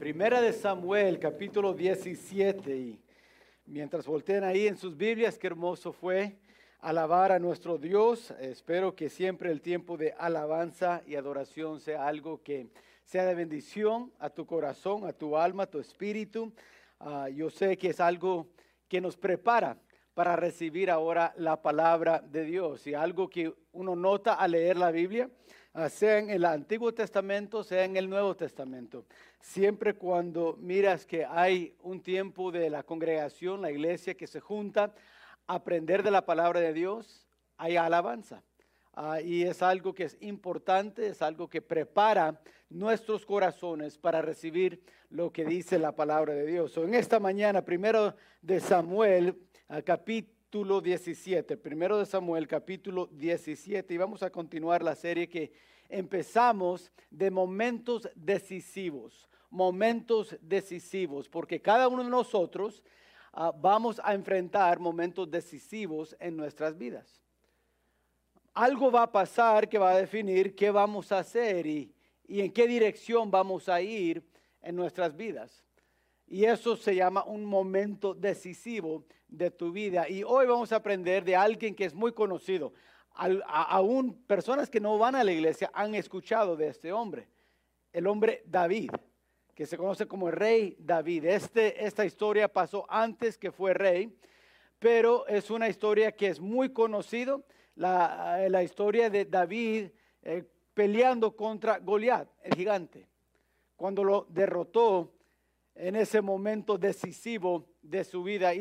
Primera de Samuel, capítulo 17. Y mientras volteen ahí en sus Biblias, qué hermoso fue alabar a nuestro Dios. Espero que siempre el tiempo de alabanza y adoración sea algo que sea de bendición a tu corazón, a tu alma, a tu espíritu. Ah, yo sé que es algo que nos prepara para recibir ahora la palabra de Dios y algo que uno nota al leer la Biblia sea en el Antiguo Testamento, sea en el Nuevo Testamento. Siempre cuando miras que hay un tiempo de la congregación, la iglesia que se junta a aprender de la palabra de Dios, hay alabanza. Ah, y es algo que es importante, es algo que prepara nuestros corazones para recibir lo que dice la palabra de Dios. en esta mañana, primero de Samuel, capítulo capítulo 17, primero de Samuel, capítulo 17, y vamos a continuar la serie que empezamos de momentos decisivos, momentos decisivos, porque cada uno de nosotros ah, vamos a enfrentar momentos decisivos en nuestras vidas. Algo va a pasar que va a definir qué vamos a hacer y, y en qué dirección vamos a ir en nuestras vidas. Y eso se llama un momento decisivo de tu vida. Y hoy vamos a aprender de alguien que es muy conocido. aún personas que no van a la iglesia han escuchado de este hombre, el hombre David, que se conoce como el rey David. Este, esta historia pasó antes que fue rey, pero es una historia que es muy conocida, la, la historia de David eh, peleando contra Goliat, el gigante. Cuando lo derrotó, en ese momento decisivo de su vida.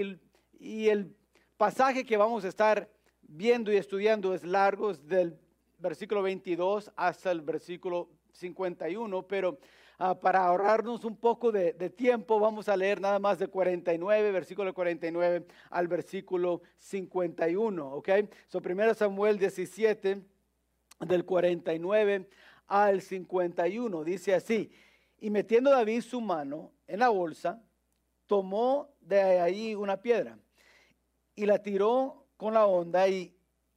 El pasaje que vamos a estar viendo y estudiando es largo, del versículo 22 hasta el versículo 51, pero ah, para ahorrarnos un poco de, tiempo vamos a leer nada más de 49, versículo 49 al versículo 51, ¿ok? So, primero Samuel 17, del 49 al 51, dice así, y metiendo David su mano en la bolsa, tomó de ahí una piedra y la tiró con la onda y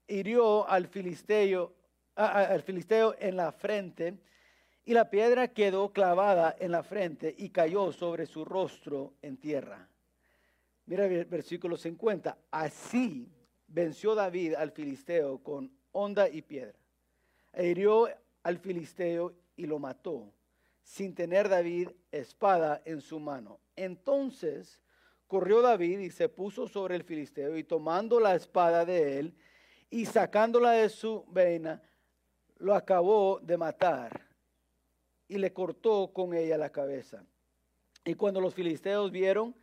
hirió al filisteo, al filisteo en la frente y la piedra quedó clavada en la frente y cayó sobre su rostro en tierra. Mira el versículo 50. Así venció David al filisteo con onda y piedra. E hirió al filisteo y lo mató sin tener David espada en su mano. Entonces corrió David y se puso sobre el filisteo y tomando la espada de él y sacándola de su vena, lo acabó de matar y le cortó con ella la cabeza. Y cuando los filisteos vieron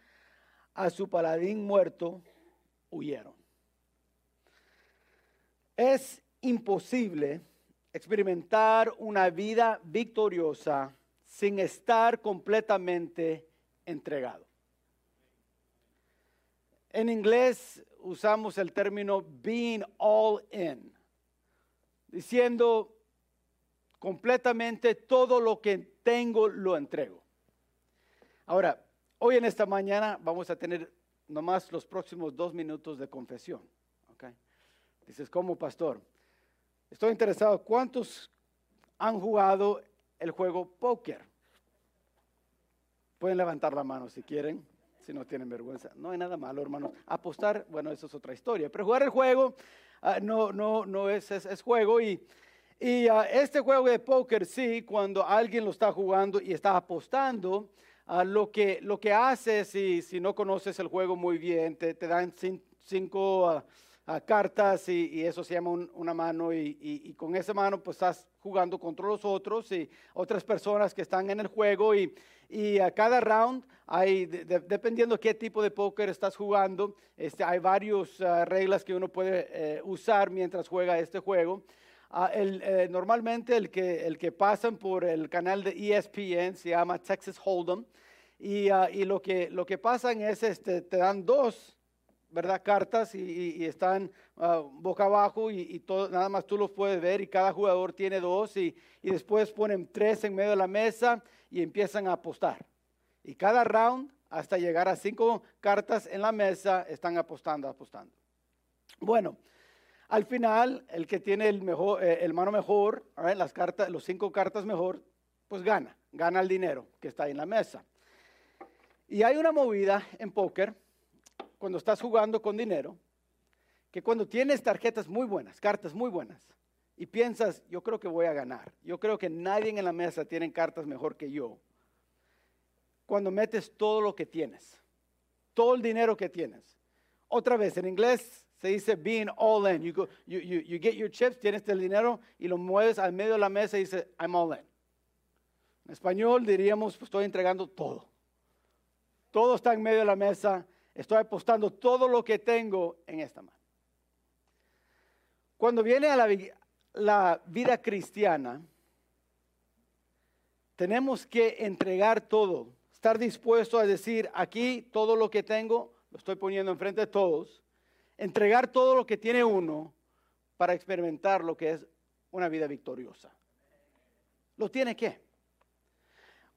a su paladín muerto, huyeron. Es imposible experimentar una vida victoriosa sin estar completamente entregado. En inglés usamos el término being all in, diciendo completamente todo lo que tengo lo entrego. Ahora, hoy en esta mañana vamos a tener nomás los próximos dos minutos de confesión. Okay? Dices, ¿cómo pastor? Estoy interesado, ¿cuántos han jugado el juego póker. Pueden levantar la mano si quieren, si no tienen vergüenza. No hay nada malo, hermanos. Apostar, bueno, eso es otra historia. Pero jugar el juego ah, no, no, no es, es, juego. Y, y ah, este juego de póker, sí, cuando alguien lo está jugando y está apostando, uh, lo, que, lo que hace, si, si no conoces el juego muy bien, te, te dan cinco cartas y, eso se llama una mano y, con esa mano pues estás jugando contra los otros y otras personas que están en el juego y, a cada round hay, dependiendo qué tipo de póker estás jugando, este, hay varias ah, reglas que uno puede eh, usar mientras juega este juego. Ah, el, eh, normalmente el que, el que pasan por el canal de ESPN se llama Texas Hold'em y, ah, y lo, que, lo que pasan es, este, te dan dos ¿verdad? Cartas y, están ah, boca abajo y, todo, nada más tú los puedes ver y cada jugador tiene dos y, después ponen tres en medio de la mesa y empiezan a apostar. Y cada round, hasta llegar a cinco cartas en la mesa, están apostando, apostando. Bueno, al final, el que tiene el, mejor, eh, el mano mejor, las cartas, los cinco cartas mejor, pues gana. gana el dinero que está en la mesa. Y hay una movida en póker, cuando estás jugando con dinero, que cuando tienes tarjetas muy buenas, cartas muy buenas, y piensas, yo creo que voy a ganar, yo creo que nadie en la mesa tiene cartas mejor que yo, cuando metes todo lo que tienes, todo el dinero que tienes. Otra vez, en inglés se dice being all in. You, you, you, get your chips, tienes el dinero y lo mueves al medio de la mesa y dice, I'm all in. En español diríamos, pues estoy entregando todo. Todo está en medio de la mesa. Estoy apostando todo lo que tengo en esta mano. Cuando viene a la, vida cristiana, tenemos que entregar todo, estar dispuesto a decir, aquí todo lo que tengo, lo estoy poniendo enfrente de todos, entregar todo lo que tiene uno para experimentar lo que es una vida victoriosa. Lo tiene que.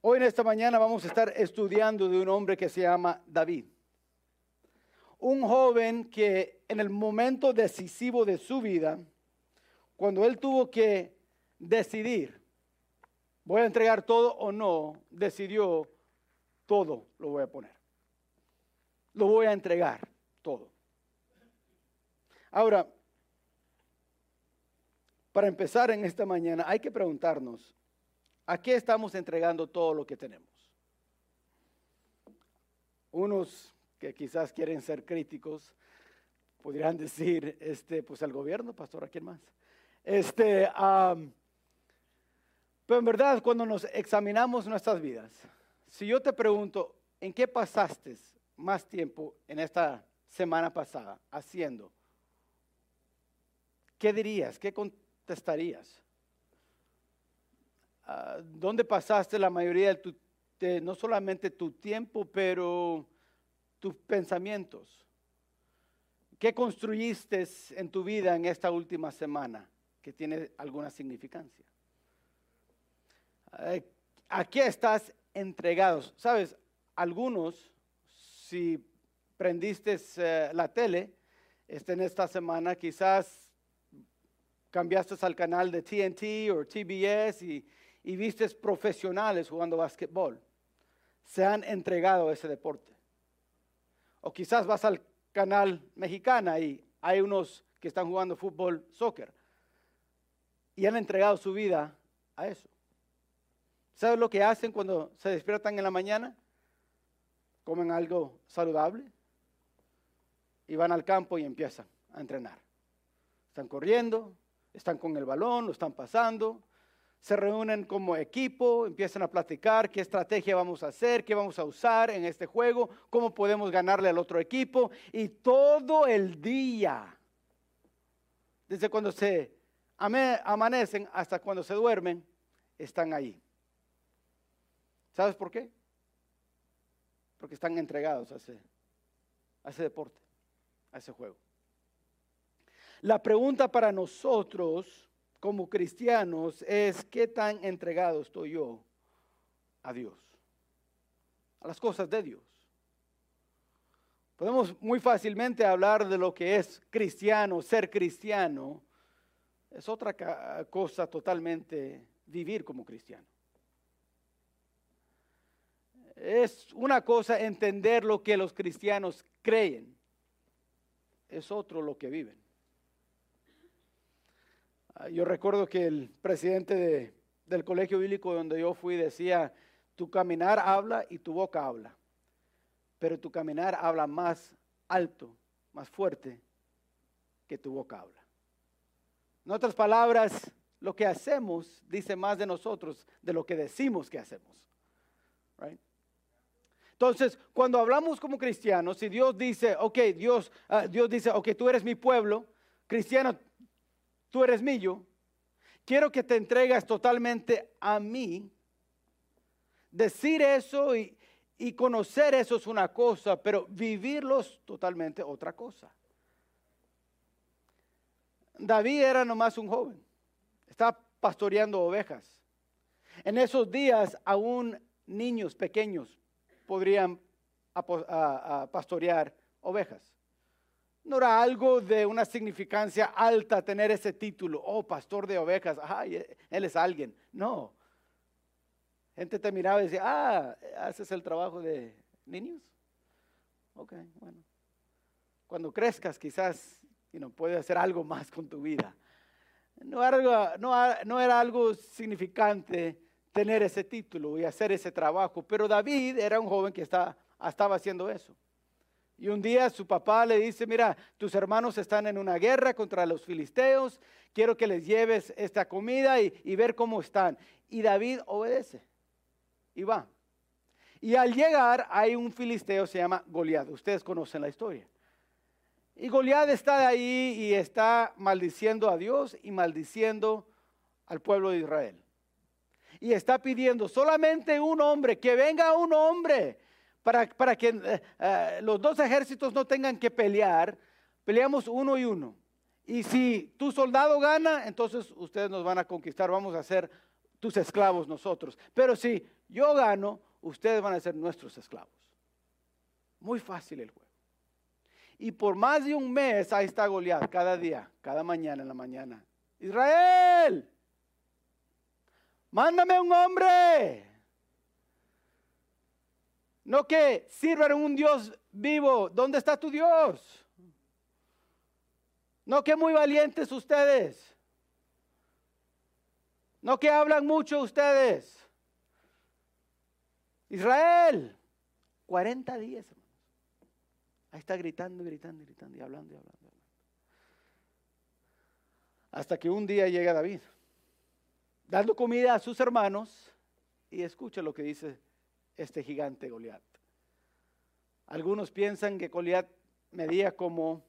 Hoy en esta mañana vamos a estar estudiando de un hombre que se llama David. Un joven que en el momento decisivo de su vida, cuando él tuvo que decidir, voy a entregar todo o no, decidió, todo lo voy a poner. Lo voy a entregar, todo. Ahora, para empezar en esta mañana, hay que preguntarnos, ¿A qué estamos entregando todo lo que tenemos? Unos que quizás quieren ser críticos podrían decir, este, pues al gobierno, pastor, ¿a quién más? Este, pero en verdad, cuando nos examinamos nuestras vidas, si yo te pregunto, ¿en qué pasaste más tiempo en esta semana pasada haciendo? ¿Qué dirías? ¿Qué contestarías? Ah, ¿dónde pasaste la mayoría de, no solamente tu tiempo, pero tus pensamientos? ¿Qué construiste en tu vida en esta última semana que tiene alguna significancia? ¿A qué estás entregados? Sabes, algunos, si prendiste eh, la tele este, en esta semana, quizás cambiaste al canal de TNT o TBS y, y vistes profesionales jugando básquetbol, se han entregado a ese deporte. O quizás vas al canal mexicana y hay unos que están jugando fútbol, soccer, y han entregado su vida a eso. ¿Sabes lo que hacen cuando se despiertan en la mañana? Comen algo saludable y van al campo y empiezan a entrenar. Están corriendo, están con el balón, lo están pasando, se reúnen como equipo, empiezan a platicar qué estrategia vamos a hacer, qué vamos a usar en este juego, cómo podemos ganarle al otro equipo. Y todo el día, desde cuando se amanecen hasta cuando se duermen, están ahí. ¿Sabes por qué? Porque están entregados a ese, a ese deporte, a ese juego. La pregunta para nosotros como cristianos es qué tan entregado estoy yo a Dios, a las cosas de Dios. Podemos muy fácilmente hablar de lo que es cristiano, ser cristiano. Es otra cosa totalmente vivir como cristiano. Es una cosa entender lo que los cristianos creen. Es otro lo que viven. Ah, yo recuerdo que el presidente del colegio bíblico donde yo fui decía, tu caminar habla y tu boca habla, pero tu caminar habla más alto, más fuerte que tu boca habla. En otras palabras, lo que hacemos dice más de nosotros de lo que decimos que hacemos. Entonces, cuando hablamos como cristianos, si Dios dice, ok, Dios, ah, Dios dice, ok, tú eres mi pueblo, cristiano, tú eres mío, quiero que te entregas totalmente a mí. Decir eso y, conocer eso es una cosa, pero vivirlo es totalmente otra cosa. David era nomás un joven, estaba pastoreando ovejas. En esos días aún niños pequeños podrían pastorear ovejas. No era algo de una significancia alta tener ese título, oh, pastor de ovejas, ay, él es alguien. No. Gente te miraba y decía, ah, haces el trabajo de niños. Ok, bueno. Cuando crezcas quizás you know, puedes hacer algo más con tu vida. No era, no, era algo significante tener ese título y hacer ese trabajo, pero David era un joven que estaba haciendo eso. Y un día su papá le dice, mira, tus hermanos están en una guerra contra los filisteos, quiero que les lleves esta comida y, ver cómo están. Y David obedece y va. Y al llegar hay un filisteo, se llama Goliat. Ustedes conocen la historia. Y Goliat está ahí y está maldiciendo a Dios y maldiciendo al pueblo de Israel. Y está pidiendo solamente un hombre, que venga un hombre para, que eh, eh, los dos ejércitos no tengan que pelear. Peleamos uno y uno. Y si tu soldado gana, entonces ustedes nos van a conquistar, vamos a ser tus esclavos nosotros. Pero si yo gano, ustedes van a ser nuestros esclavos. Muy fácil el juego. Y por más de un mes ahí está Goliat, cada día, cada mañana en la mañana. Israel, mándame un hombre. No que sirvan un Dios vivo. ¿Dónde está tu Dios? No que muy valientes ustedes. No que hablan mucho ustedes. Israel, 40 días, Ahí está gritando, gritando, gritando y hablando y hablando. Hasta que un día llega David, dando comida a sus hermanos y escucha lo que dice este gigante Goliat. Algunos piensan que Goliat medía como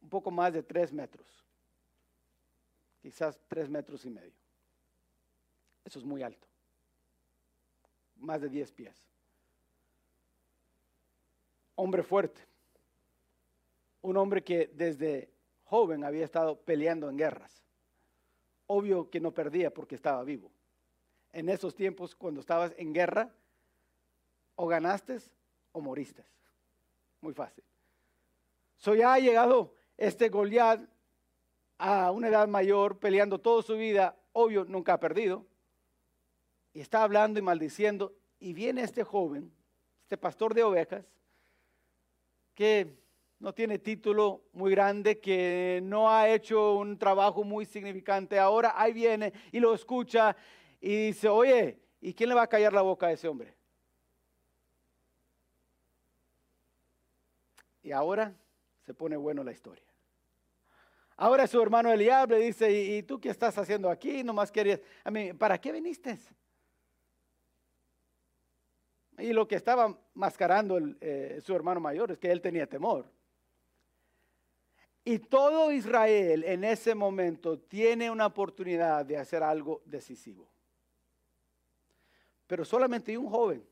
un poco más de tres metros, quizás tres metros y medio. Eso es muy alto, más de diez pies. Hombre fuerte, un hombre que desde joven había estado peleando en guerras. Obvio que no perdía porque estaba vivo. En esos tiempos, cuando estabas en guerra, o ganaste o moriste. Muy fácil. So ya ha llegado este Goliat a una edad mayor, peleando toda su vida, obvio, nunca ha perdido. Y está hablando y maldiciendo. Y viene este joven, este pastor de ovejas, que no tiene título muy grande, que no ha hecho un trabajo muy significante. Ahora ahí viene y lo escucha y dice, oye, ¿y quién le va a callar la boca a ese hombre? Y ahora se pone bueno la historia. Ahora su hermano Eliab le dice, ¿y, tú qué estás haciendo aquí? Nomás querías, a mí, ¿para qué viniste? Y lo que estaba mascarando eh, su hermano mayor es que él tenía temor. Y todo Israel en ese momento tiene una oportunidad de hacer algo decisivo. Pero solamente un joven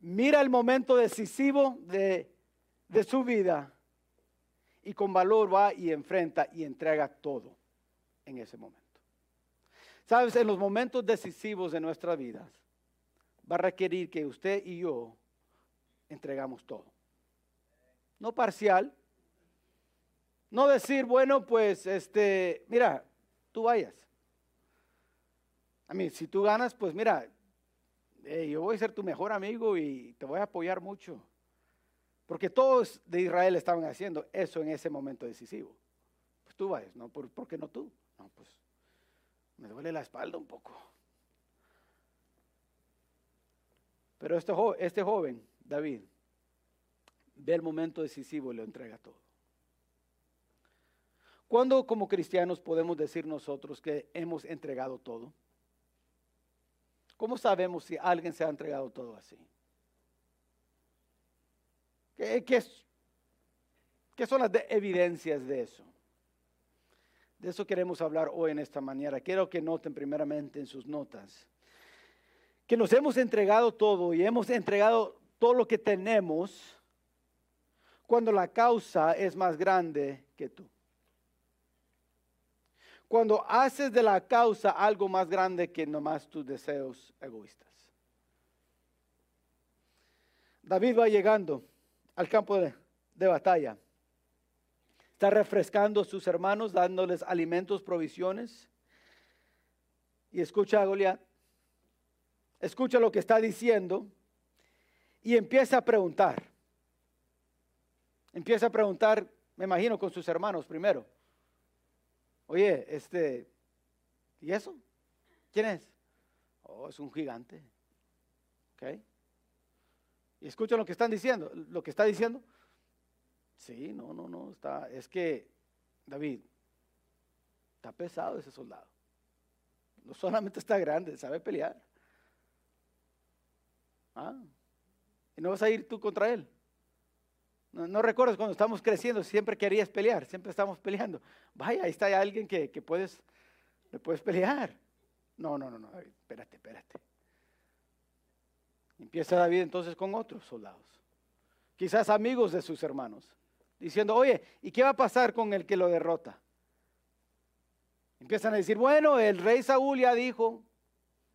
mira el momento decisivo de, su vida y con valor va y enfrenta y entrega todo en ese momento. Sabes, en los momentos decisivos de nuestras vidas va a requerir que usted y yo entregamos todo. No parcial. No decir, bueno, pues, este, mira, tú vayas. A mí, si tú ganas, pues mira, yo voy a ser tu mejor amigo y te voy a apoyar mucho. Porque todos de Israel estaban haciendo eso en ese momento decisivo. Pues tú vayas, ¿no? ¿Por, qué no tú? No, pues me duele la espalda un poco. Pero este, este joven, David, ve el momento decisivo y lo entrega todo. ¿Cuándo como cristianos podemos decir nosotros que hemos entregado todo? ¿Cómo sabemos si alguien se ha entregado todo así? ¿Qué, son las evidencias de eso? De eso queremos hablar hoy en esta mañana. Quiero que noten primeramente en sus notas que nos hemos entregado todo y hemos entregado todo lo que tenemos cuando la causa es más grande que tú cuando haces de la causa algo más grande que nomás tus deseos egoístas. David va llegando al campo de, batalla. Está refrescando a sus hermanos, dándoles alimentos, provisiones. y escucha a Goliat, escucha lo que está diciendo y empieza a preguntar. Empieza a preguntar, me imagino, con sus hermanos primero. Oye, este, ¿y eso? ¿Quién es? Oh, es un gigante. ¿Ok? Y escuchan lo que están diciendo, lo que está diciendo. Sí, no, no, no, está, es que, David, está pesado ese soldado. No solamente está grande, sabe pelear. Ah, y no vas a ir tú contra él. No, recuerdas cuando estamos creciendo, siempre querías pelear, siempre estamos peleando. Vaya, ahí está alguien que, puedes, le puedes pelear. No, no, no, no, espérate, espérate. Empieza David entonces con otros soldados, quizás amigos de sus hermanos, diciendo, oye, ¿y qué va a pasar con el que lo derrota? Empiezan a decir, bueno, el rey Saúl ya dijo.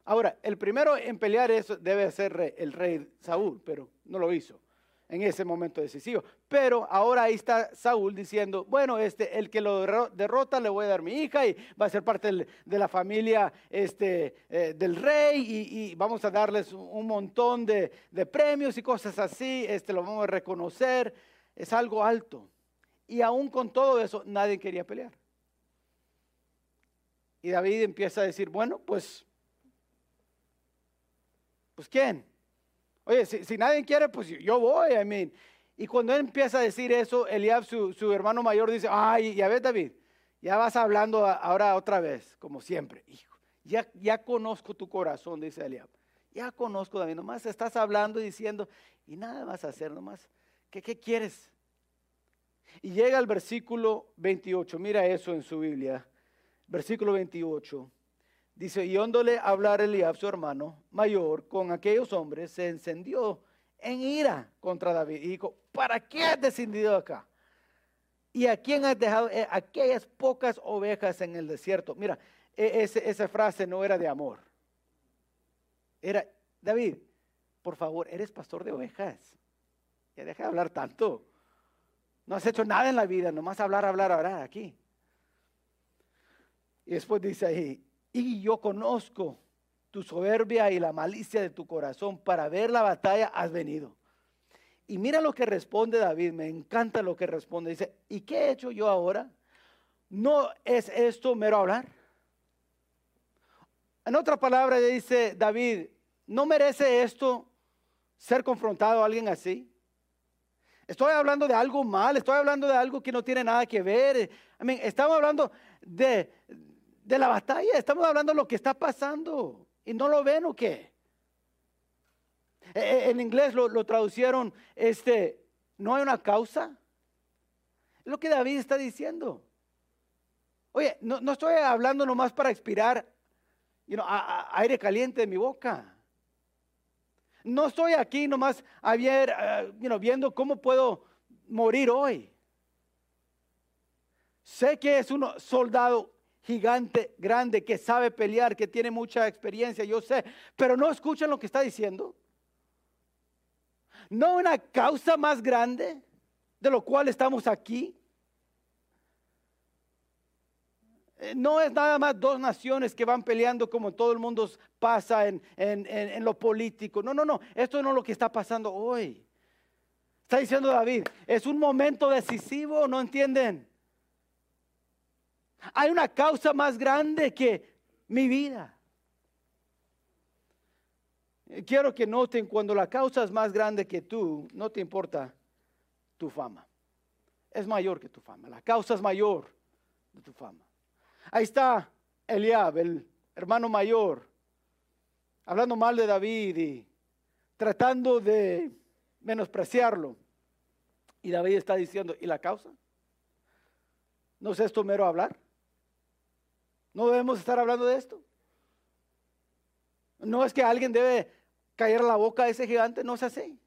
Ahora, el primero en pelear eso debe ser el rey Saúl, pero no lo hizo en ese momento decisivo. Pero ahora ahí está Saúl diciendo, bueno, este, el que lo derrota le voy a dar mi hija y va a ser parte de la familia este, eh, del rey y, vamos a darles un montón de, premios y cosas así, este, lo vamos a reconocer. Es algo alto. Y aún con todo eso, nadie quería pelear. Y David empieza a decir, bueno, pues, pues ¿quién? Oye, si, nadie quiere, pues yo voy, I mean. Y cuando él empieza a decir eso, Eliab, su, hermano mayor, dice, ay, ya ves, David, ya vas hablando ahora otra vez, como siempre. Hijo, ya, ya conozco tu corazón, dice Eliab. Ya conozco, David, nomás estás hablando y diciendo, y nada vas a hacer, nomás, ¿qué, qué quieres? Y llega al versículo 28, mira eso en su Biblia, versículo 28. Dice, y ondole hablar Eliab, su hermano mayor, con aquellos hombres, se encendió en ira contra David y dijo, ¿para qué has descendido acá? ¿Y a quién has dejado eh, aquellas pocas ovejas en el desierto? Mira, e, esa frase no era de amor. Era, David, por favor, eres pastor de ovejas. Ya deja de hablar tanto. No has hecho nada en la vida, nomás hablar, hablar, hablar aquí. Y después dice ahí, y yo conozco tu soberbia y la malicia de tu corazón. Para ver la batalla has venido. Y mira lo que responde David, me encanta lo que responde. Dice, ¿y qué he hecho yo ahora? ¿No es esto mero hablar? En otra palabra dice David, ¿no merece esto ser confrontado a alguien así? Estoy hablando de algo mal, estoy hablando de algo que no tiene nada que ver. estamos hablando de, de la batalla, estamos hablando de lo que está pasando. ¿Y no lo ven o qué? E, e, en inglés lo, traducieron, este, no hay una causa. Es lo que David está diciendo. Oye, no, estoy hablando nomás para expirar aire caliente en mi boca. No estoy aquí nomás a ver, uh, viendo cómo puedo morir hoy. Sé que es un soldado gigante, grande, que sabe pelear, que tiene mucha experiencia, yo sé, pero no escuchan lo que está diciendo. No una causa más grande de lo cual estamos aquí. Eh, no es nada más dos naciones que van peleando como todo el mundo pasa en, en, lo político. No, no, no. Esto no es lo que está pasando hoy. Está diciendo David, es un momento decisivo, ¿no entienden? Hay una causa más grande que mi vida. Quiero que noten cuando la causa es más grande que tú, no te importa tu fama. Es mayor que tu fama. La causa es mayor de tu fama. Ahí está Eliab, el hermano mayor, hablando mal de David y tratando de menospreciarlo. Y David está diciendo, ¿y la causa? ¿No es esto mero hablar? ¿No debemos estar hablando de esto? No es que alguien debe caer la boca de ese gigante, no es así.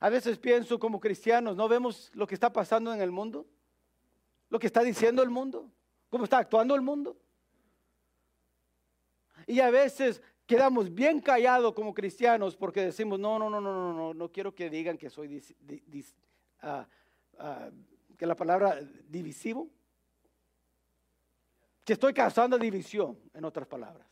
A veces pienso como cristianos, ¿no vemos lo que está pasando en el mundo? Lo que está diciendo el mundo, cómo está actuando el mundo. Y a veces quedamos bien callados como cristianos porque decimos, no, no, no, no, no, no, no quiero que digan que soy uh, uh, que la palabra divisivo. que estoy causando división, en otras palabras.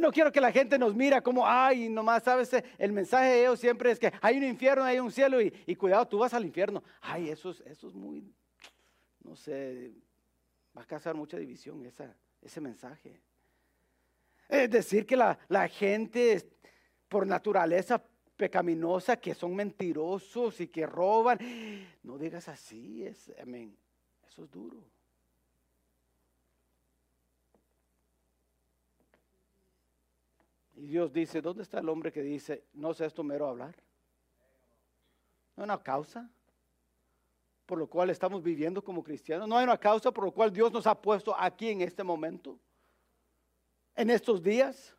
No quiero que la gente nos mira como, ay, nomás sabes, el mensaje de ellos siempre es que hay un infierno, hay un cielo y, cuidado, tú vas al infierno. Ay, eso es, eso es muy, no sé, va a causar mucha división esa, ese mensaje. Es decir, que la, la gente por naturaleza pecaminosa, que son mentirosos y que roban. No digas así, es, amén. Eso es duro. Y Dios dice, ¿dónde está el hombre que dice, no sé esto mero hablar? No hay una causa por lo cual estamos viviendo como cristianos. No hay una causa por lo cual Dios nos ha puesto aquí en este momento, en estos días.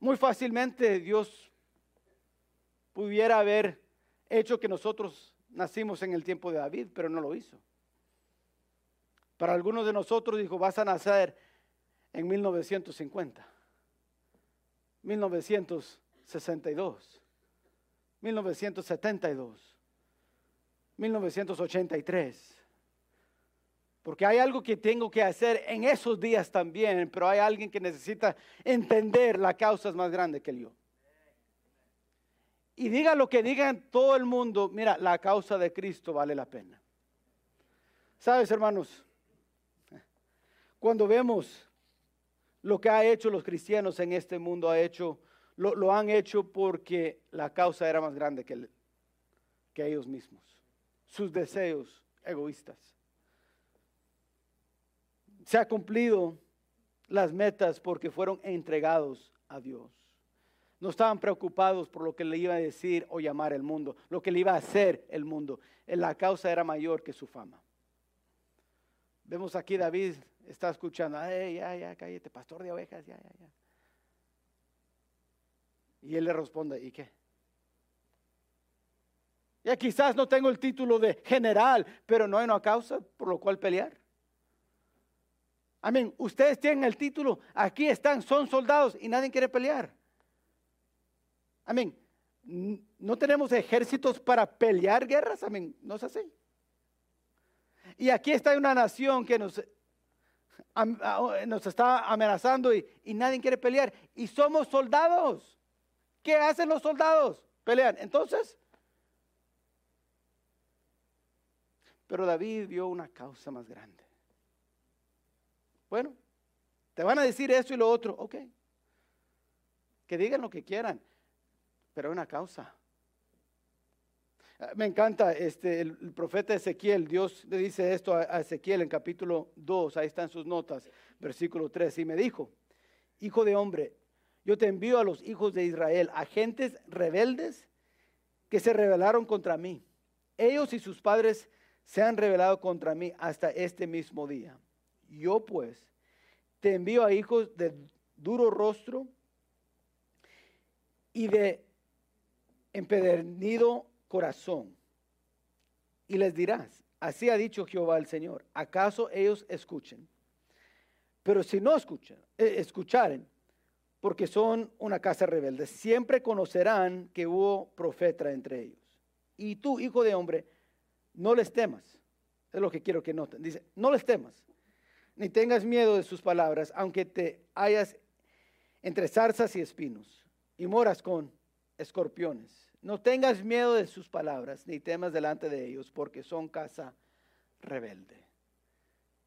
Muy fácilmente Dios pudiera haber hecho que nosotros nacimos en el tiempo de David, pero no lo hizo. Para algunos de nosotros dijo, vas a nacer en 1950, 1962, 1972, 1983. Porque hay algo que tengo que hacer en esos días también, pero hay alguien que necesita entender la causa es más grande que yo. Y diga lo que digan todo el mundo, mira, la causa de Cristo vale la pena. ¿Sabes, hermanos? Cuando vemos lo que ha hecho los cristianos en este mundo, ha hecho, lo, han hecho porque la causa era más grande que, que ellos mismos, sus deseos egoístas. Se ha cumplido las metas porque fueron entregados a Dios. No estaban preocupados por lo que le iba a decir o llamar el mundo, lo que le iba a hacer el mundo. La causa era mayor que su fama. Vemos aquí David está escuchando, ay, ya, ya, cállate, pastor de ovejas, ya, ya, ya. Y él le responde, ¿y qué? Ya quizás no tengo el título de general, pero no hay una causa por lo cual pelear. Amén. Ustedes tienen el título, aquí están, son soldados y nadie quiere pelear. Amén. No tenemos ejércitos para pelear guerras. Amén. No es así. Y aquí está una nación que nos, está amenazando y, y nadie quiere pelear. Y somos soldados. ¿Qué hacen los soldados? Pelean. Entonces, pero David vio una causa más grande. Bueno, te van a decir eso y lo otro, ok. Que digan lo que quieran pero hay una causa. Ah, me encanta este, el, profeta Ezequiel, Dios le dice esto a, a, Ezequiel en capítulo 2, ahí están sus notas, versículo 3, y me dijo, hijo de hombre, yo te envío a los hijos de Israel, agentes rebeldes que se rebelaron contra mí. Ellos y sus padres se han rebelado contra mí hasta este mismo día. Yo pues te envío a hijos de duro rostro y de empedernido corazón. Y les dirás, así ha dicho Jehová el Señor, ¿acaso ellos escuchen? Pero si no escuchan, eh, escucharen, porque son una casa rebelde, siempre conocerán que hubo profeta entre ellos. Y tú, hijo de hombre, no les temas. Es lo que quiero que noten. Dice, no les temas, ni tengas miedo de sus palabras, aunque te hayas entre zarzas y espinos, y moras con escorpiones. No tengas miedo de sus palabras, ni temas delante de ellos, porque son casa rebelde.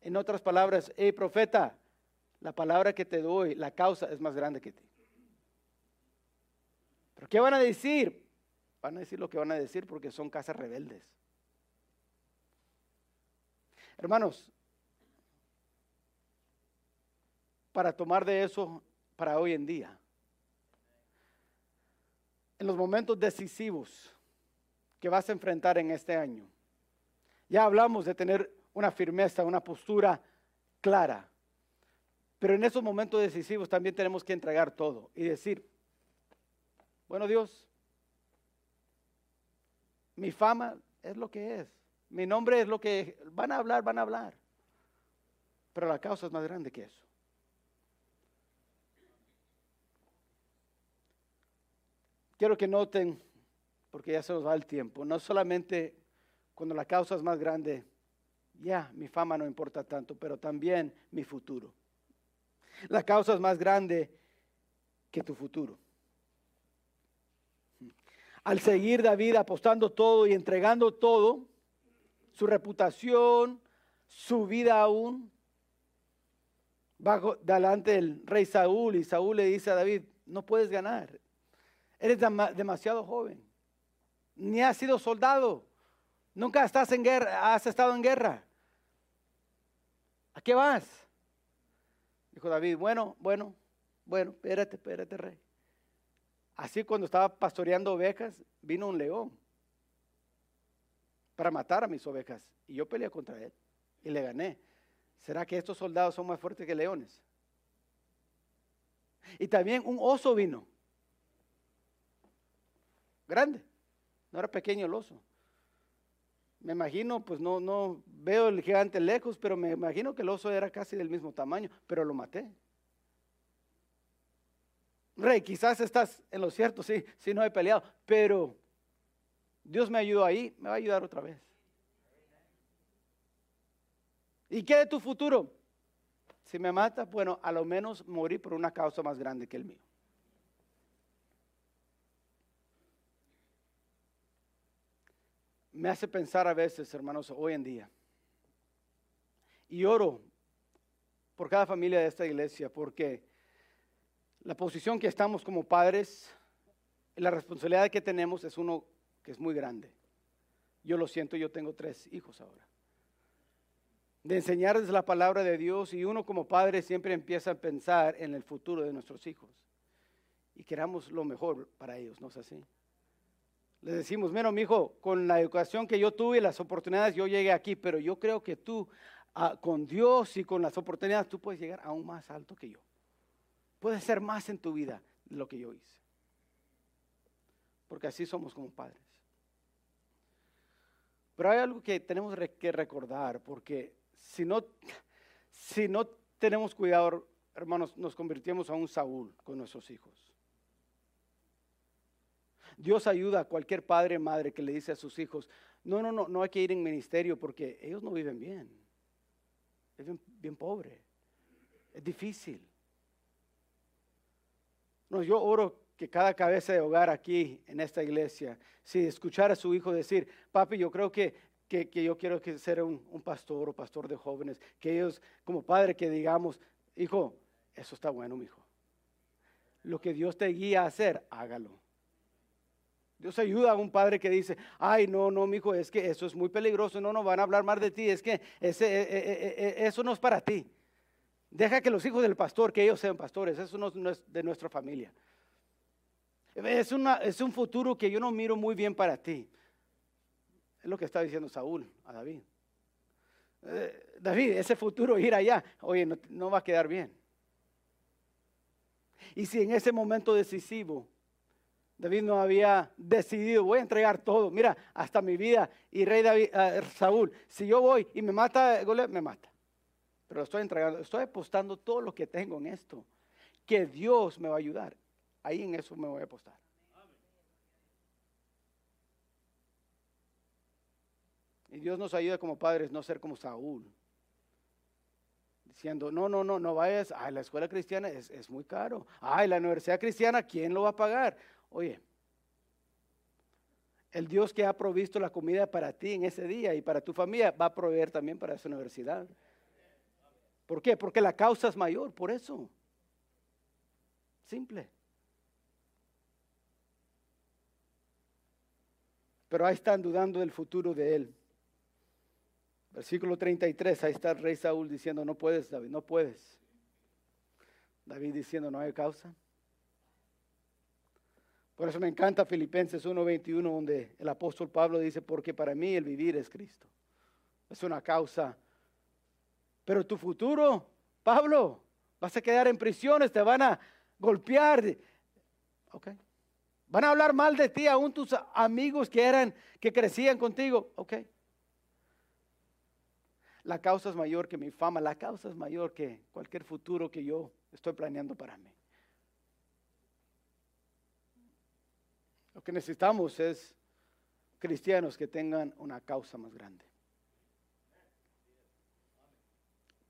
En otras palabras, hey profeta, la palabra que te doy, la causa es más grande que ti. ¿Pero qué van a decir? Van a decir lo que van a decir porque son casas rebeldes. Hermanos, para tomar de eso para hoy en día, en los momentos decisivos que vas a enfrentar en este año. Ya hablamos de tener una firmeza, una postura clara, pero en esos momentos decisivos también tenemos que entregar todo y decir, bueno Dios, mi fama es lo que es, mi nombre es lo que van a hablar, van a hablar, pero la causa es más grande que eso. Quiero que noten, porque ya se nos va el tiempo, no solamente cuando la causa es más grande, ya, mi fama no importa tanto, pero también mi futuro. La causa es más grande que tu futuro. Al seguir David apostando todo y entregando todo, su reputación, su vida aún, bajo delante del rey Saúl y Saúl le dice a David, no puedes ganar, eres demasiado joven, ni has sido soldado, nunca estás en guerra, has estado en guerra. ¿A qué vas? Dijo David, bueno, bueno, bueno, espérate, espérate, rey. Así cuando estaba pastoreando ovejas, vino un león para matar a mis ovejas. Y yo peleé contra él y le gané. ¿Será que estos soldados son más fuertes que leones? Y también un oso vino. Grande. No era pequeño el oso. Me imagino, pues no, no veo el gigante lejos, pero me imagino que el oso era casi del mismo tamaño, pero lo maté. Rey, quizás estás en lo cierto, sí, sí no he peleado, pero Dios me ayudó ahí, me va a ayudar otra vez. ¿Y qué de tu futuro? Si me mata, bueno, a lo menos morí por una causa más grande que el mío. Me hace pensar a veces, hermanos, hoy en día. Y oro por cada familia de esta iglesia, porque la posición que estamos como padres, la responsabilidad que tenemos es uno que es muy grande. Yo lo siento, yo tengo tres hijos ahora de enseñarles la palabra de Dios y uno como padre siempre empieza a pensar en el futuro de nuestros hijos y queramos lo mejor para ellos, ¿no es así? Les decimos, mira, mi hijo, con la educación que yo tuve y las oportunidades, yo llegué aquí, pero yo creo que tú, ah, con Dios y con las oportunidades, tú puedes llegar aún más alto que yo. Puedes ser más en tu vida de lo que yo hice. Porque así somos como padres. Pero hay algo que tenemos que recordar, porque si no, si no tenemos cuidado, hermanos, nos convertimos a un Saúl con nuestros hijos. Dios ayuda a cualquier padre o madre que le dice a sus hijos, no, no, no, no hay que ir en ministerio porque ellos no viven bien. Viven bien pobre. Es difícil. No, yo oro que cada cabeza de hogar aquí en esta iglesia, si escuchara a su hijo decir, papi, yo creo que que, yo quiero que ser un, pastor o pastor de jóvenes, que ellos como padre que digamos, hijo, eso está bueno, mi hijo. Lo que Dios te guía a hacer, hágalo. Dios ayuda a un padre que dice, ay, no, no, mi hijo, es que eso es muy peligroso, no, no, van a hablar más de ti, es que ese, e, e, e, eso no es para ti. Deja que los hijos del pastor, que ellos sean pastores, eso no, es de nuestra familia. Es, es un futuro que yo no miro muy bien para ti. Es lo que está diciendo Saúl a David. Eh, David, ese futuro ir allá, oye, no, va a quedar bien. Y si en ese momento decisivo David no había decidido, voy a entregar todo, mira, hasta mi vida y rey David, eh, Saúl, si yo voy y me mata me mata. Pero estoy entregando, estoy apostando todo lo que tengo en esto, que Dios me va a ayudar. Ahí en eso me voy a apostar. Y Dios nos ayuda como padres no ser como Saúl. Diciendo, no, no, no, no vayas a la escuela cristiana, es, muy caro. Ay, la universidad cristiana, ¿quién lo va a pagar? Oye, el Dios que ha provisto la comida para ti en ese día y para tu familia va a proveer también para esa universidad. ¿Por qué? Porque la causa es mayor, por eso. Simple. Pero ahí están dudando del futuro de él. Versículo 33, ahí está el rey Saúl diciendo, no puedes, David, no puedes. David diciendo, no hay causa. Por eso me encanta Filipenses 1:21, donde el apóstol Pablo dice, porque para mí el vivir es Cristo. Es una causa. Pero tu futuro, Pablo, vas a quedar en prisiones, te van a golpear. Ok. Van a hablar mal de ti, aún tus amigos que eran, que crecían contigo. Ok. La causa es mayor que mi fama, la causa es mayor que cualquier futuro que yo estoy planeando para mí. Que necesitamos es cristianos que tengan una causa más grande.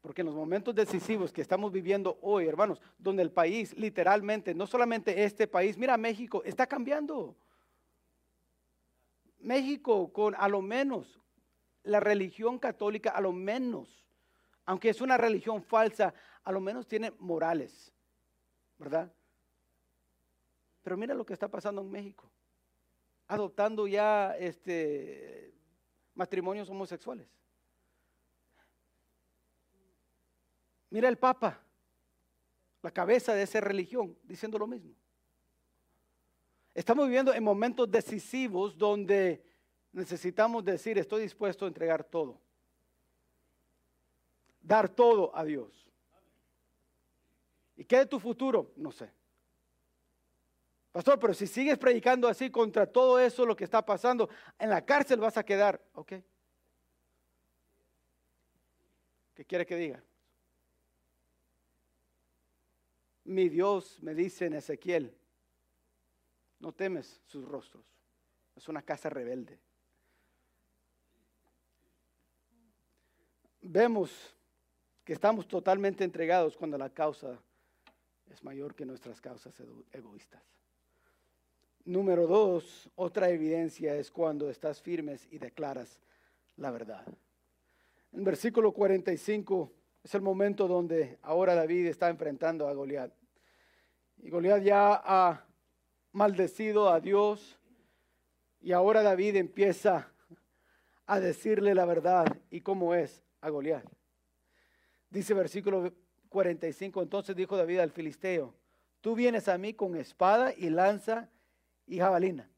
Porque en los momentos decisivos que estamos viviendo hoy, hermanos, donde el país literalmente, no solamente este país, mira México, está cambiando. México con a lo menos la religión católica, a lo menos, aunque es una religión falsa, a lo menos tiene morales, ¿verdad? Pero mira lo que está pasando en México, adoptando ya este, matrimonios homosexuales. Mira el Papa, la cabeza de esa religión, diciendo lo mismo. Estamos viviendo en momentos decisivos donde necesitamos decir, estoy dispuesto a entregar todo. Dar todo a Dios. ¿Y qué de tu futuro? No sé. Pastor, pero si sigues predicando así contra todo eso, lo que está pasando, en la cárcel vas a quedar. ¿Ok? ¿Qué quiere que diga? Mi Dios me dice en Ezequiel, no temes sus rostros. Es una casa rebelde. Vemos que estamos totalmente entregados cuando la causa es mayor que nuestras causas egoístas. Número dos, otra evidencia es cuando estás firmes y declaras la verdad. En versículo 45 es el momento donde ahora David está enfrentando a Goliat. Y Goliat ya ha maldecido a Dios y ahora David empieza a decirle la verdad y cómo es a Goliat. Dice versículo 45, entonces dijo David al filisteo, tú vienes a mí con espada y lanza y jabalina,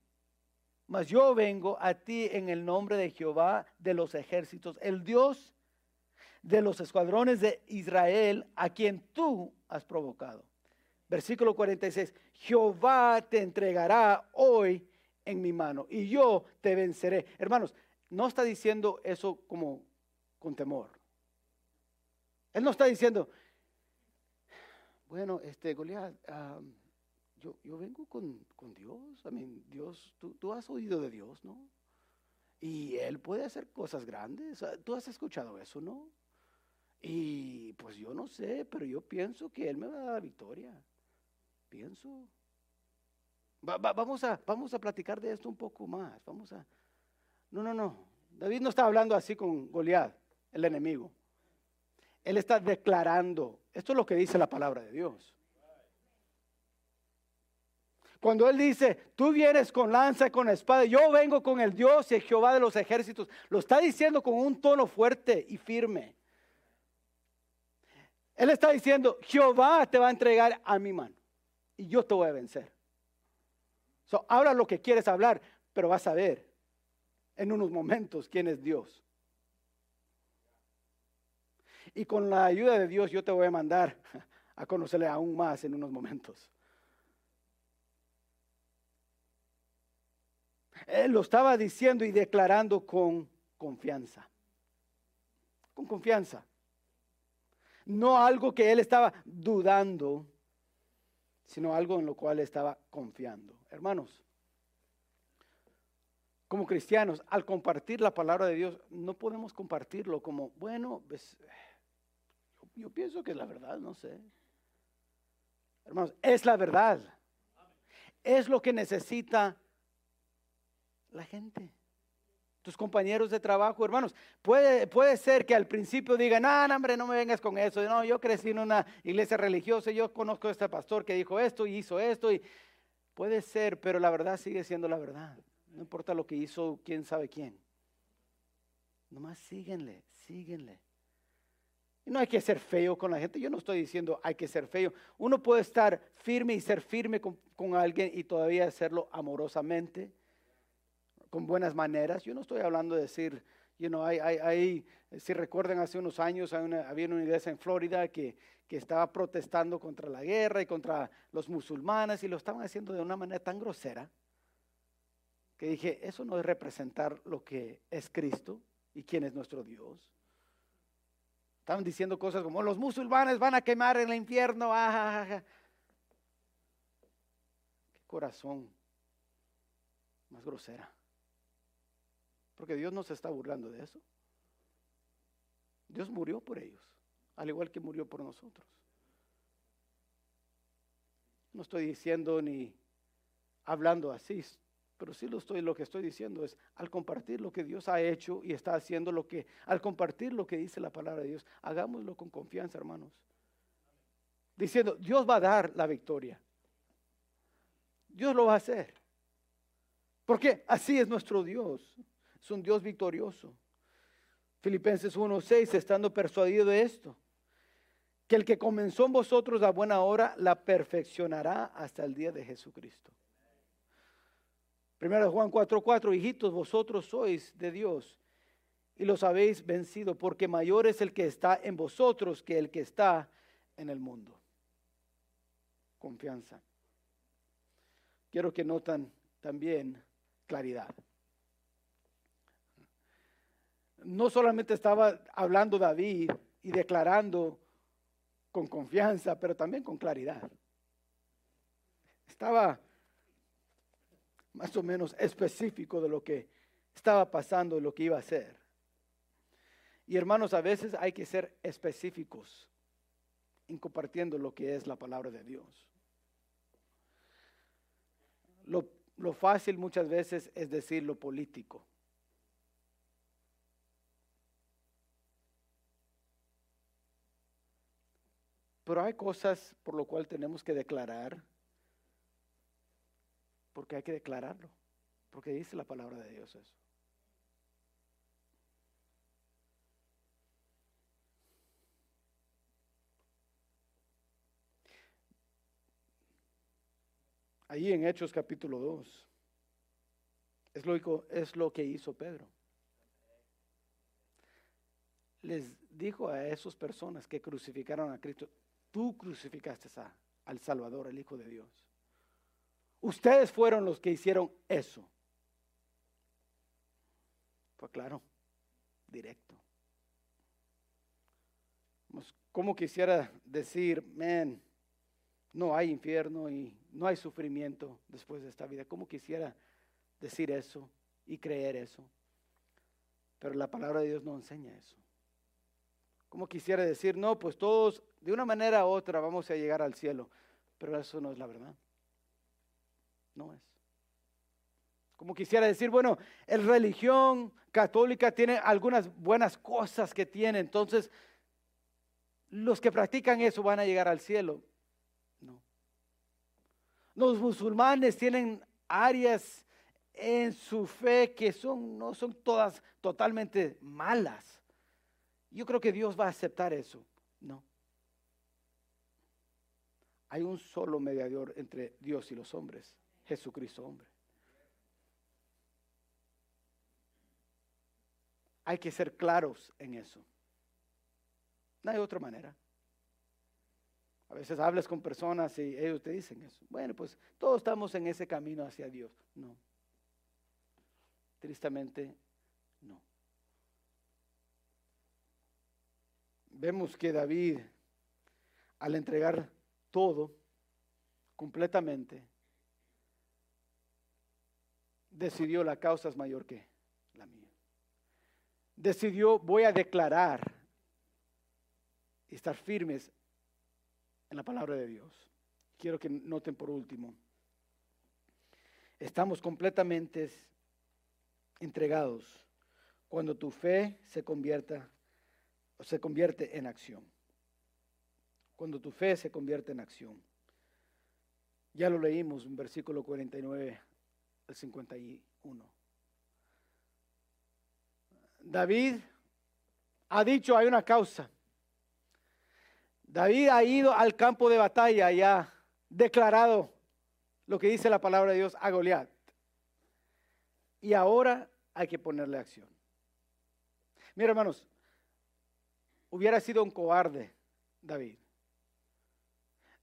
mas yo vengo a ti en el nombre de Jehová de los ejércitos, el Dios de los escuadrones de Israel, a quien tú has provocado. Versículo 46, Jehová te entregará hoy en mi mano y yo te venceré. Hermanos, no está diciendo eso como con temor. Él no está diciendo, bueno, este Goliat, yo, yo, vengo con, Dios. I Dios, tú, tú has oído de Dios, ¿no? Y Él puede hacer cosas grandes. Tú has escuchado eso, ¿no? Y pues yo no sé, pero yo pienso que Él me va a dar la victoria pienso. vamos, a, vamos a platicar de esto un poco más. Vamos a. No, no, no. David no está hablando así con Goliat, el enemigo. Él está declarando. Esto es lo que dice la palabra de Dios. Cuando él dice, tú vienes con lanza y con espada, yo vengo con el Dios y el Jehová de los ejércitos, lo está diciendo con un tono fuerte y firme. Él está diciendo, Jehová te va a entregar a mi mano y yo te voy a vencer. Habla lo que quieres hablar, pero vas a ver en unos momentos quién es Dios. Y con la ayuda de Dios yo te voy a mandar a conocerle aún más en unos momentos. Él lo estaba diciendo y declarando con confianza. Con confianza. No algo que él estaba dudando sino algo en lo cual estaba confiando. Hermanos, como cristianos, al compartir la palabra de Dios, no podemos compartirlo como, bueno, pues, yo, pienso que es la verdad, no sé. Hermanos, es la verdad. Es lo que necesita la gente tus compañeros de trabajo, hermanos. Puede, puede ser que al principio digan, ah, no, hombre, no me vengas con eso. No, yo crecí en una iglesia religiosa, yo conozco a este pastor que dijo esto y hizo esto. Y puede ser, pero la verdad sigue siendo la verdad. No importa lo que hizo quién sabe quién. Nomás síguenle, síguenle. Y no hay que ser feo con la gente. Yo no estoy diciendo hay que ser feo. Uno puede estar firme y ser firme con, con alguien y todavía hacerlo amorosamente con buenas maneras. Yo no estoy hablando de decir, you know, si recuerdan hace unos años había una iglesia en Florida que, estaba protestando contra la guerra y contra los musulmanes y lo estaban haciendo de una manera tan grosera que dije, eso no es representar lo que es Cristo y quién es nuestro Dios. Estaban diciendo cosas como los musulmanes van a quemar en el infierno. Qué corazón más grosera. Porque Dios no se está burlando de eso. Dios murió por ellos al igual que murió por nosotros. No estoy diciendo ni hablando así, pero sí lo estoy, lo que estoy diciendo es al compartir lo que Dios ha hecho y está haciendo lo que, al compartir lo que dice la palabra de Dios, hagámoslo con confianza, hermanos. Diciendo, Dios va a dar la victoria. Dios lo va a hacer. Porque así es nuestro Dios. Es un Dios victorioso. Filipenses 1:6, estando persuadido de esto, que el que comenzó en vosotros la buena hora la perfeccionará hasta el día de Jesucristo. Primero Juan 4:4, hijitos, vosotros sois de Dios y los habéis vencido, porque mayor es el que está en vosotros que el que está en el mundo. Confianza. Quiero que notan también claridad. No solamente estaba hablando David y declarando con confianza, pero también con claridad. Estaba más o menos específico de lo que estaba pasando y lo que iba a hacer. Y hermanos, a veces hay que ser específicos en compartiendo lo que es la palabra de Dios. Lo, lo fácil muchas veces es decir lo político. Pero hay cosas por lo cual tenemos que declarar, porque hay que declararlo, porque dice la palabra de Dios eso. Ahí en Hechos capítulo 2, es lo, es lo que hizo Pedro. Les dijo a esas personas que crucificaron a Cristo, Tú crucificaste al Salvador, el Hijo de Dios. Ustedes fueron los que hicieron eso. Fue claro, directo. Como quisiera decir, man, no hay infierno y no hay sufrimiento después de esta vida. Como quisiera decir eso y creer eso. Pero la palabra de Dios no enseña eso. Como quisiera decir, no, pues todos de una manera u otra vamos a llegar al cielo, pero eso no es la verdad. No es. Como quisiera decir, bueno, el religión católica tiene algunas buenas cosas que tiene, entonces los que practican eso van a llegar al cielo. No. Los musulmanes tienen áreas en su fe que son, no son todas totalmente malas. Yo creo que Dios va a aceptar eso. No. Hay un solo mediador entre Dios y los hombres, Jesucristo hombre. Hay que ser claros en eso. No hay otra manera. A veces hablas con personas y ellos te dicen eso. Bueno, pues todos estamos en ese camino hacia Dios. No. Tristemente, no. vemos que David, al entregar todo completamente, decidió la causa es mayor que la mía. Decidió, voy a declarar y estar firmes en la palabra de Dios. Quiero que noten por último, estamos completamente entregados cuando tu fe se convierta se convierte en acción. Cuando tu fe se convierte en acción. Ya lo leímos en versículo 49 al 51. David ha dicho hay una causa. David ha ido al campo de batalla y ha declarado lo que dice la palabra de Dios a Goliat. Y ahora hay que ponerle acción. Mira, hermanos, hubiera sido un cobarde David.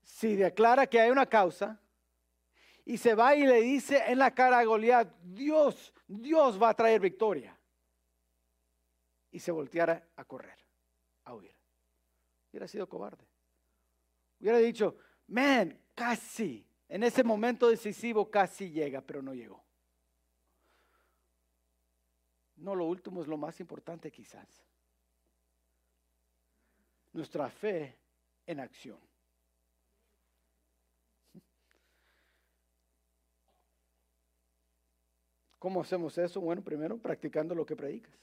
Si declara que hay una causa y se va y le dice en la cara a Goliat, Dios, Dios va a traer victoria. Y se volteara a correr, a huir. Hubiera sido cobarde. Hubiera dicho, man, casi, en ese momento decisivo casi llega, pero no llegó. No, lo último es lo más importante quizás. nuestra fe en acción. ¿Cómo hacemos eso? Bueno, primero practicando lo que predicas.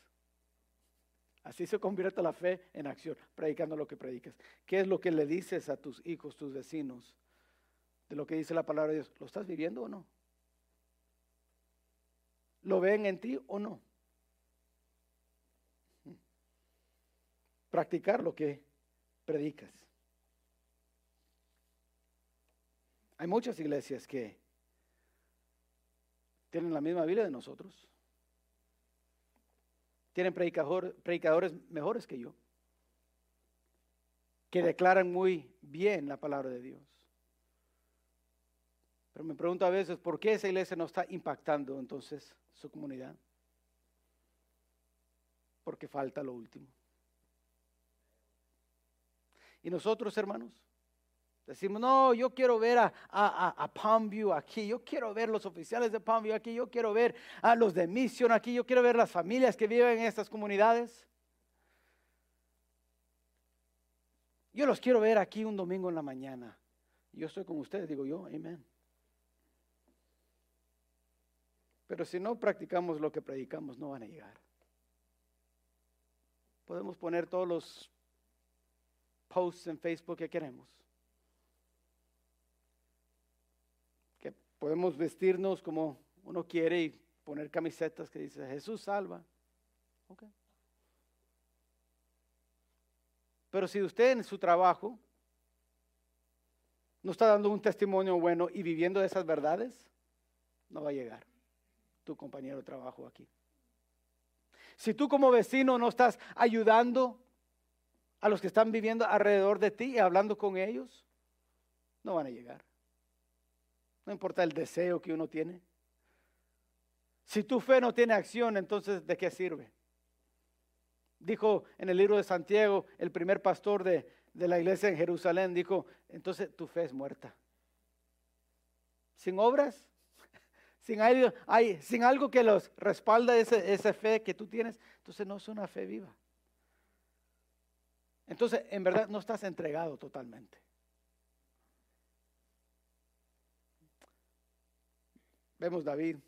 Así se convierte la fe en acción, predicando lo que predicas. ¿Qué es lo que le dices a tus hijos, tus vecinos, de lo que dice la palabra de Dios? ¿Lo estás viviendo o no? ¿Lo ven en ti o no? Practicar lo que predicas. Hay muchas iglesias que tienen la misma Biblia de nosotros. Tienen predicadores mejores que yo, que declaran muy bien la palabra de Dios. Pero me pregunto a veces, ¿por qué esa iglesia no está impactando entonces su comunidad? Porque falta lo último. Y nosotros, hermanos, Decimos, no, yo quiero ver a, a, Palmview aquí, yo quiero ver los oficiales de Palmview aquí, yo quiero ver a los de Mission aquí, yo quiero ver las familias que viven en estas comunidades. Yo los quiero ver aquí un domingo en la mañana. Yo estoy con ustedes, digo yo, amén. Pero si no practicamos lo que predicamos, no van a llegar. Podemos poner todos los posts en Facebook que queremos. Podemos vestirnos como uno quiere y poner camisetas que dice Jesús salva. Pero si usted en su trabajo no está dando un testimonio bueno y viviendo esas verdades, no va a llegar tu compañero de trabajo aquí. Si tú como vecino no estás ayudando a los que están viviendo alrededor de ti y hablando con ellos, no van a llegar. No importa el deseo que uno tiene. Si tu fe no tiene acción, entonces ¿de qué sirve? Dijo en el libro de Santiago, el primer pastor de, la iglesia en Jerusalén, dijo, entonces tu fe es muerta. Sin obras, sin algo, sin algo que los respalda ese, esa fe que tú tienes, entonces no es una fe viva. Entonces, en verdad, no estás entregado totalmente. Vemos David.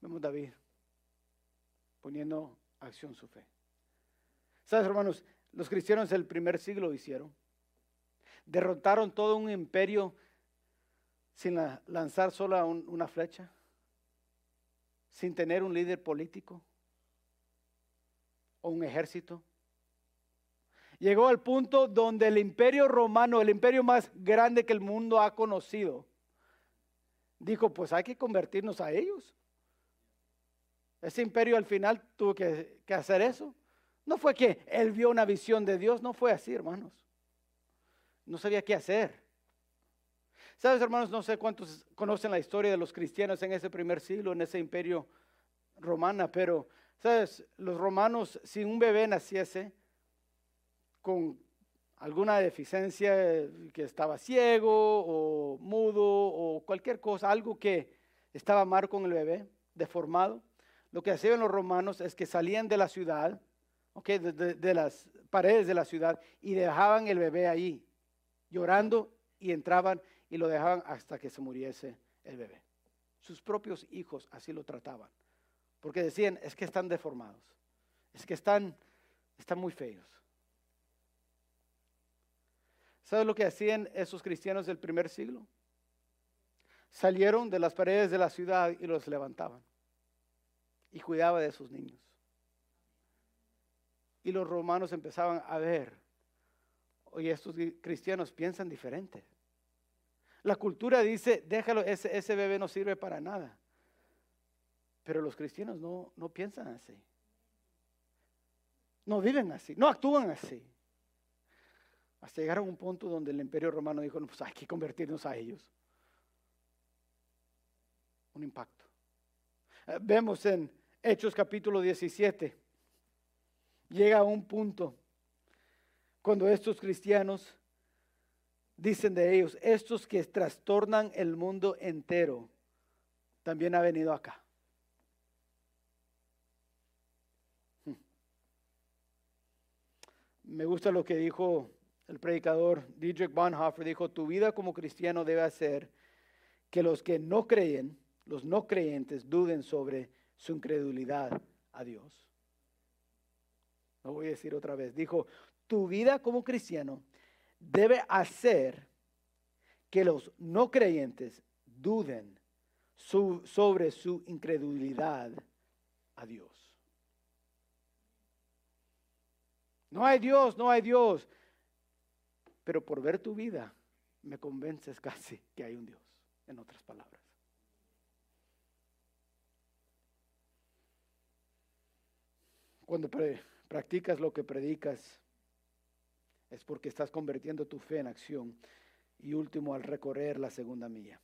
Vemos David poniendo acción su fe. ¿Sabes, hermanos? Los cristianos del primer siglo hicieron. Derrotaron todo un imperio sin lanzar solo una flecha, sin tener un líder político o un ejército. Llegó al punto donde el imperio romano, el imperio más grande que el mundo ha conocido, dijo, pues hay que convertirnos a ellos. Ese imperio al final tuvo que, hacer eso. No fue que él vio una visión de Dios, no fue así, hermanos. No sabía qué hacer. Sabes, hermanos, no sé cuántos conocen la historia de los cristianos en ese primer siglo, en ese imperio romano, pero, sabes, los romanos, si un bebé naciese con alguna deficiencia, que estaba ciego o mudo cualquier cosa, algo que estaba mal con el bebé, deformado. Lo que hacían los romanos es que salían de la ciudad, okay, de, las paredes de la ciudad y dejaban el bebé ahí, llorando y entraban y lo dejaban hasta que se muriese el bebé. Sus propios hijos así lo trataban, porque decían, es que están deformados, es que están, están muy feos. ¿Sabes lo que hacían esos cristianos del primer siglo? Salieron de las paredes de la ciudad y los levantaban. Y cuidaba de sus niños. Y los romanos empezaban a ver, oye, estos cristianos piensan diferente. La cultura dice, déjalo, ese, bebé no sirve para nada. Pero los cristianos no, no piensan así. No viven así, no actúan así. Hasta llegar a un punto donde el imperio romano dijo, no, pues hay que convertirnos a ellos. Un impacto. Eh, vemos en Hechos capítulo 17, llega a un punto cuando estos cristianos dicen de ellos, estos que trastornan el mundo entero, también ha venido acá. Me gusta lo que dijo el predicador Dietrich Bonhoeffer, dijo, tu vida como cristiano debe hacer que los que no creen, los no creyentes, duden sobre su incredulidad a Dios. Lo voy a decir otra vez. Dijo, tu vida como cristiano debe hacer que los no creyentes duden sobre su incredulidad a Dios. No hay Dios, no hay Dios. Pero por ver tu vida me convences casi que hay un Dios, en otras palabras. Cuando practicas lo que predicas, es porque estás convirtiendo tu fe en acción. Y último, al recorrer la segunda milla.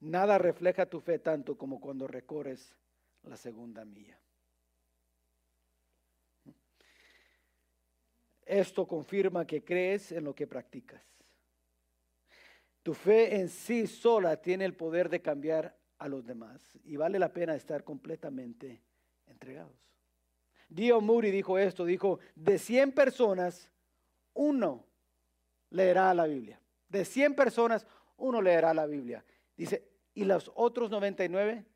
Nada refleja tu fe tanto como cuando recorres la segunda milla. Esto confirma que crees en lo que practicas. Tu fe en sí sola tiene el poder de cambiar a los demás y vale la pena estar completamente entregados. Dio Muri dijo esto, dijo, de 100 personas, uno leerá la Biblia. De 100 personas, uno leerá la Biblia. Dice, y los otros 99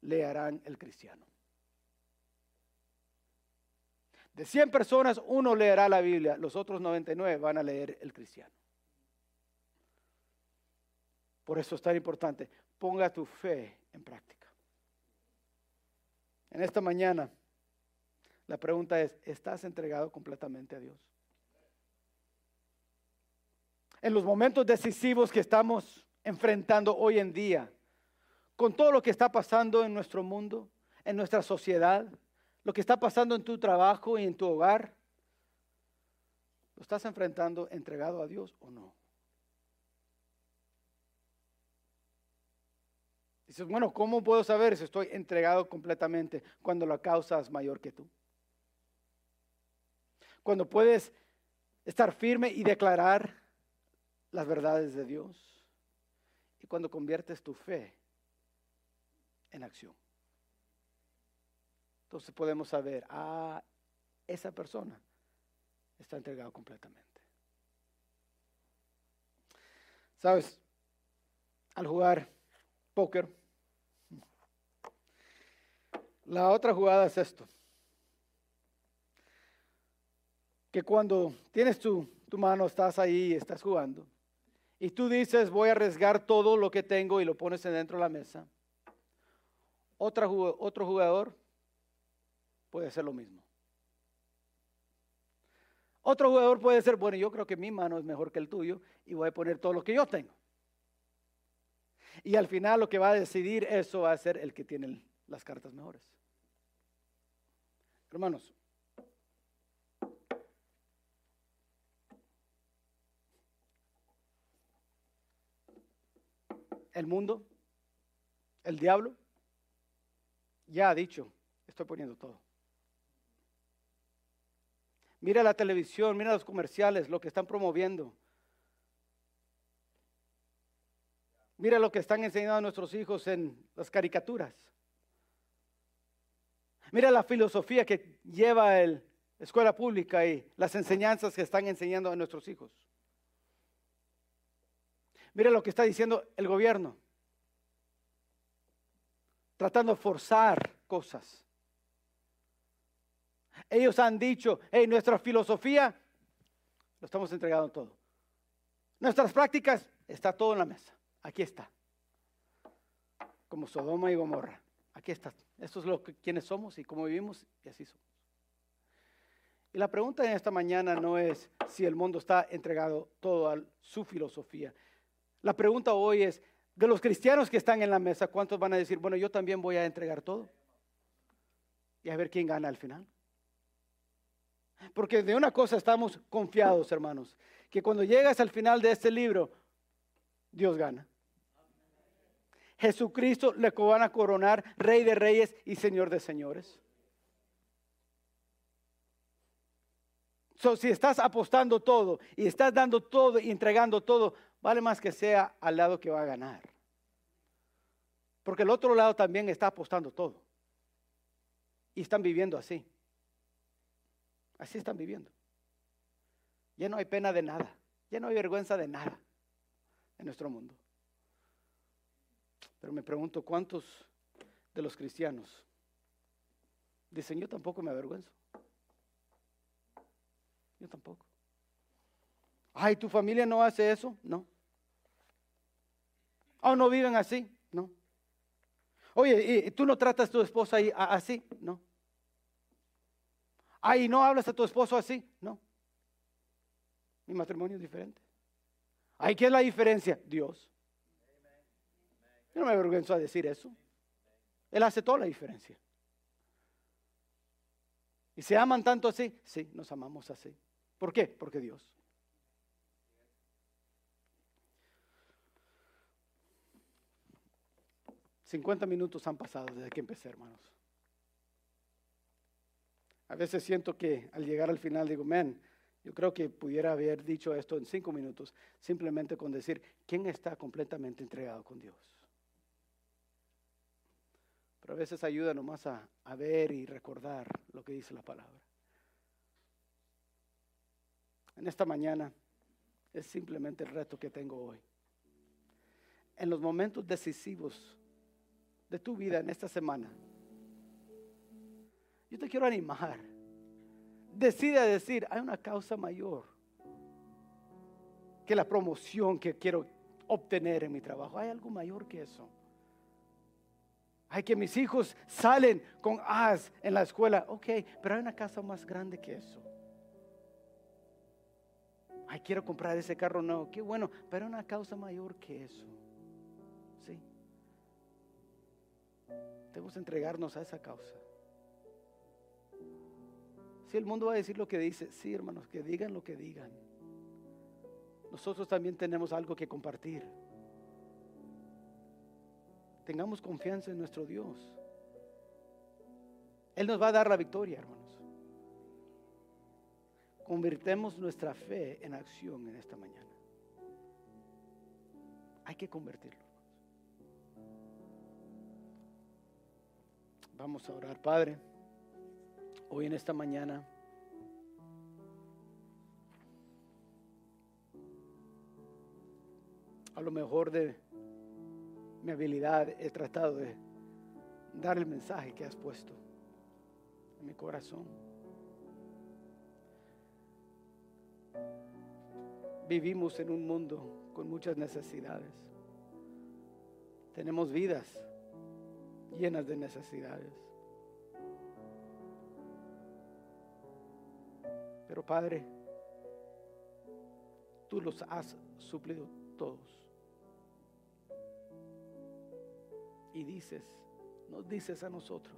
leerán el cristiano. De 100 personas, uno leerá la Biblia, los otros 99 van a leer el cristiano. Por eso es tan importante, ponga tu fe en práctica. En esta mañana, la pregunta es, ¿estás entregado completamente a Dios? En los momentos decisivos que estamos enfrentando hoy en día, con todo lo que está pasando en nuestro mundo, en nuestra sociedad, lo que está pasando en tu trabajo y en tu hogar, ¿lo estás enfrentando entregado a Dios o no? Dices, bueno, ¿cómo puedo saber si estoy entregado completamente cuando la causa es mayor que tú? Cuando puedes estar firme y declarar las verdades de Dios. Y cuando conviertes tu fe en acción. Entonces podemos saber, ah, esa persona está entregado completamente. ¿Sabes? Al jugar póker, la otra jugada es esto. Que cuando tienes tu, tu mano, estás ahí, estás jugando, y tú dices, voy a arriesgar todo lo que tengo y lo pones dentro de la mesa, otra, otro jugador puede ser lo mismo. Otro jugador puede ser, bueno, yo creo que mi mano es mejor que el tuyo y voy a poner todo lo que yo tengo. Y al final lo que va a decidir eso va a ser el que tiene las cartas mejores. Hermanos, el mundo, el diablo, ya ha dicho, estoy poniendo todo. Mira la televisión, mira los comerciales, lo que están promoviendo. Mira lo que están enseñando a nuestros hijos en las caricaturas. Mira la filosofía que lleva la escuela pública y las enseñanzas que están enseñando a nuestros hijos. Mira lo que está diciendo el gobierno. Tratando de forzar cosas. Ellos han dicho, hey, nuestra filosofía, lo estamos entregando todo. Nuestras prácticas, está todo en la mesa. Aquí está. Como Sodoma y Gomorra. Aquí está. Esto es lo que quienes somos y cómo vivimos y así somos. Y la pregunta en esta mañana no es si el mundo está entregado todo a su filosofía. La pregunta hoy es, de los cristianos que están en la mesa, ¿cuántos van a decir, bueno, yo también voy a entregar todo? Y a ver quién gana al final. Porque de una cosa estamos confiados, hermanos, que cuando llegas al final de este libro, Dios gana. Jesucristo le van a coronar Rey de Reyes y Señor de Señores. So, si estás apostando todo y estás dando todo y entregando todo, vale más que sea al lado que va a ganar. Porque el otro lado también está apostando todo. Y están viviendo así. Así están viviendo. Ya no hay pena de nada. Ya no hay vergüenza de nada en nuestro mundo. Pero me pregunto cuántos de los cristianos dicen, yo tampoco me avergüenzo. Yo tampoco. Ay, ¿tu familia no hace eso? No. ¿O no viven así? No. Oye, ¿y tú no tratas a tu esposa así? No. Ay, ¿no hablas a tu esposo así? No. Mi matrimonio es diferente. Ay, ¿qué es la diferencia? Dios. Yo no me avergüenzo a decir eso. Él hace toda la diferencia. ¿Y se aman tanto así? Sí, nos amamos así. ¿Por qué? Porque Dios. Cincuenta minutos han pasado desde que empecé, hermanos. A veces siento que al llegar al final digo, men, yo creo que pudiera haber dicho esto en cinco minutos, simplemente con decir, ¿quién está completamente entregado con Dios? Pero a veces ayuda nomás a, a ver y recordar lo que dice la palabra. En esta mañana es simplemente el reto que tengo hoy. En los momentos decisivos de tu vida en esta semana, yo te quiero animar decide decir, hay una causa mayor que la promoción que quiero obtener en mi trabajo. Hay algo mayor que eso. Hay que mis hijos salen con as en la escuela. Ok, pero hay una casa más grande que eso. Ay, quiero comprar ese carro nuevo. Qué bueno, pero hay una causa mayor que eso. Sí. Debemos entregarnos a esa causa. Si el mundo va a decir lo que dice, sí, hermanos, que digan lo que digan. Nosotros también tenemos algo que compartir. Tengamos confianza en nuestro Dios. Él nos va a dar la victoria, hermanos. Convirtemos nuestra fe en acción en esta mañana. Hay que convertirlo. Vamos a orar, Padre hoy en esta mañana. A lo mejor de mi habilidad he tratado de dar el mensaje que has puesto en mi corazón. Vivimos en un mundo con muchas necesidades. Tenemos vidas llenas de necesidades. Pero Padre, tú los has suplido todos. Y dices, nos dices a nosotros,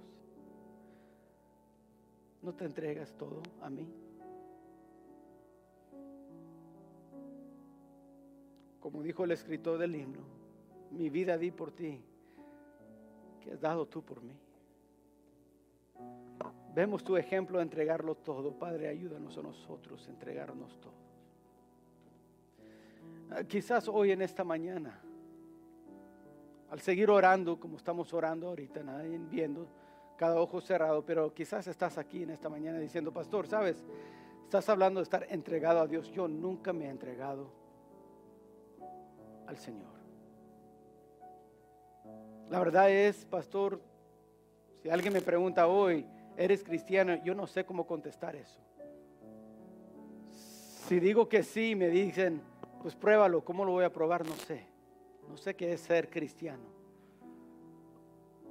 ¿no te entregas todo a mí? Como dijo el escritor del himno, mi vida di por ti, que has dado tú por mí. Vemos tu ejemplo de entregarlo todo. Padre, ayúdanos a nosotros a entregarnos todo. Ah, quizás hoy en esta mañana, al seguir orando como estamos orando ahorita, nadie viendo, cada ojo cerrado, pero quizás estás aquí en esta mañana diciendo, pastor, ¿sabes? Estás hablando de estar entregado a Dios. Yo nunca me he entregado al Señor. La verdad es, pastor, si alguien me pregunta hoy, eres cristiano, yo no sé cómo contestar eso. Si digo que sí, me dicen, pues pruébalo, ¿cómo lo voy a probar? No sé. No sé qué es ser cristiano,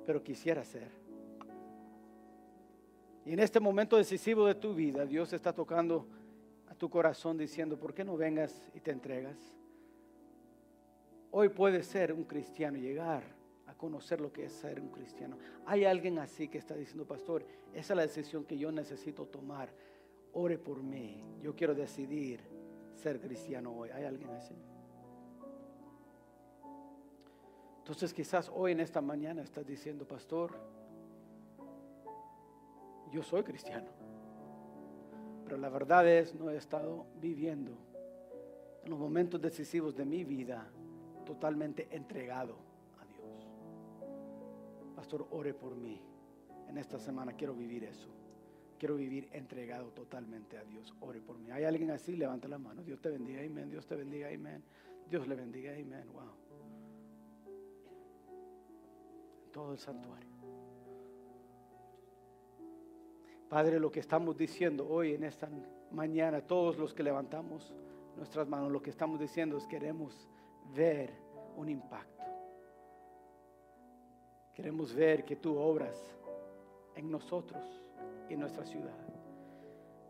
pero quisiera ser. Y en este momento decisivo de tu vida, Dios está tocando a tu corazón diciendo, ¿por qué no vengas y te entregas? Hoy puedes ser un cristiano, llegar conocer lo que es ser un cristiano. Hay alguien así que está diciendo, pastor, esa es la decisión que yo necesito tomar. Ore por mí. Yo quiero decidir ser cristiano hoy. ¿Hay alguien así? Entonces quizás hoy en esta mañana estás diciendo, pastor, yo soy cristiano. Pero la verdad es, no he estado viviendo en los momentos decisivos de mi vida totalmente entregado pastor, ore por mí. En esta semana quiero vivir eso. quiero vivir entregado totalmente a Dios. Ore por mí. ¿Hay alguien así? Levanta la mano. Dios te bendiga, amén. Dios te bendiga, amén. Dios le bendiga, amén. Wow. Todo el santuario. Padre, lo que estamos diciendo hoy en esta mañana, todos los que levantamos nuestras manos, lo que estamos diciendo es queremos ver un impacto. Queremos ver que tú obras en nosotros y en nuestra ciudad.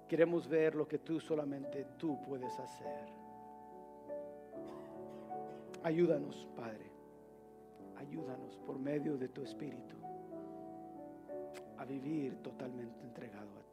Queremos ver lo que tú solamente tú puedes hacer. Ayúdanos, Padre. Ayúdanos por medio de tu Espíritu a vivir totalmente entregado a ti.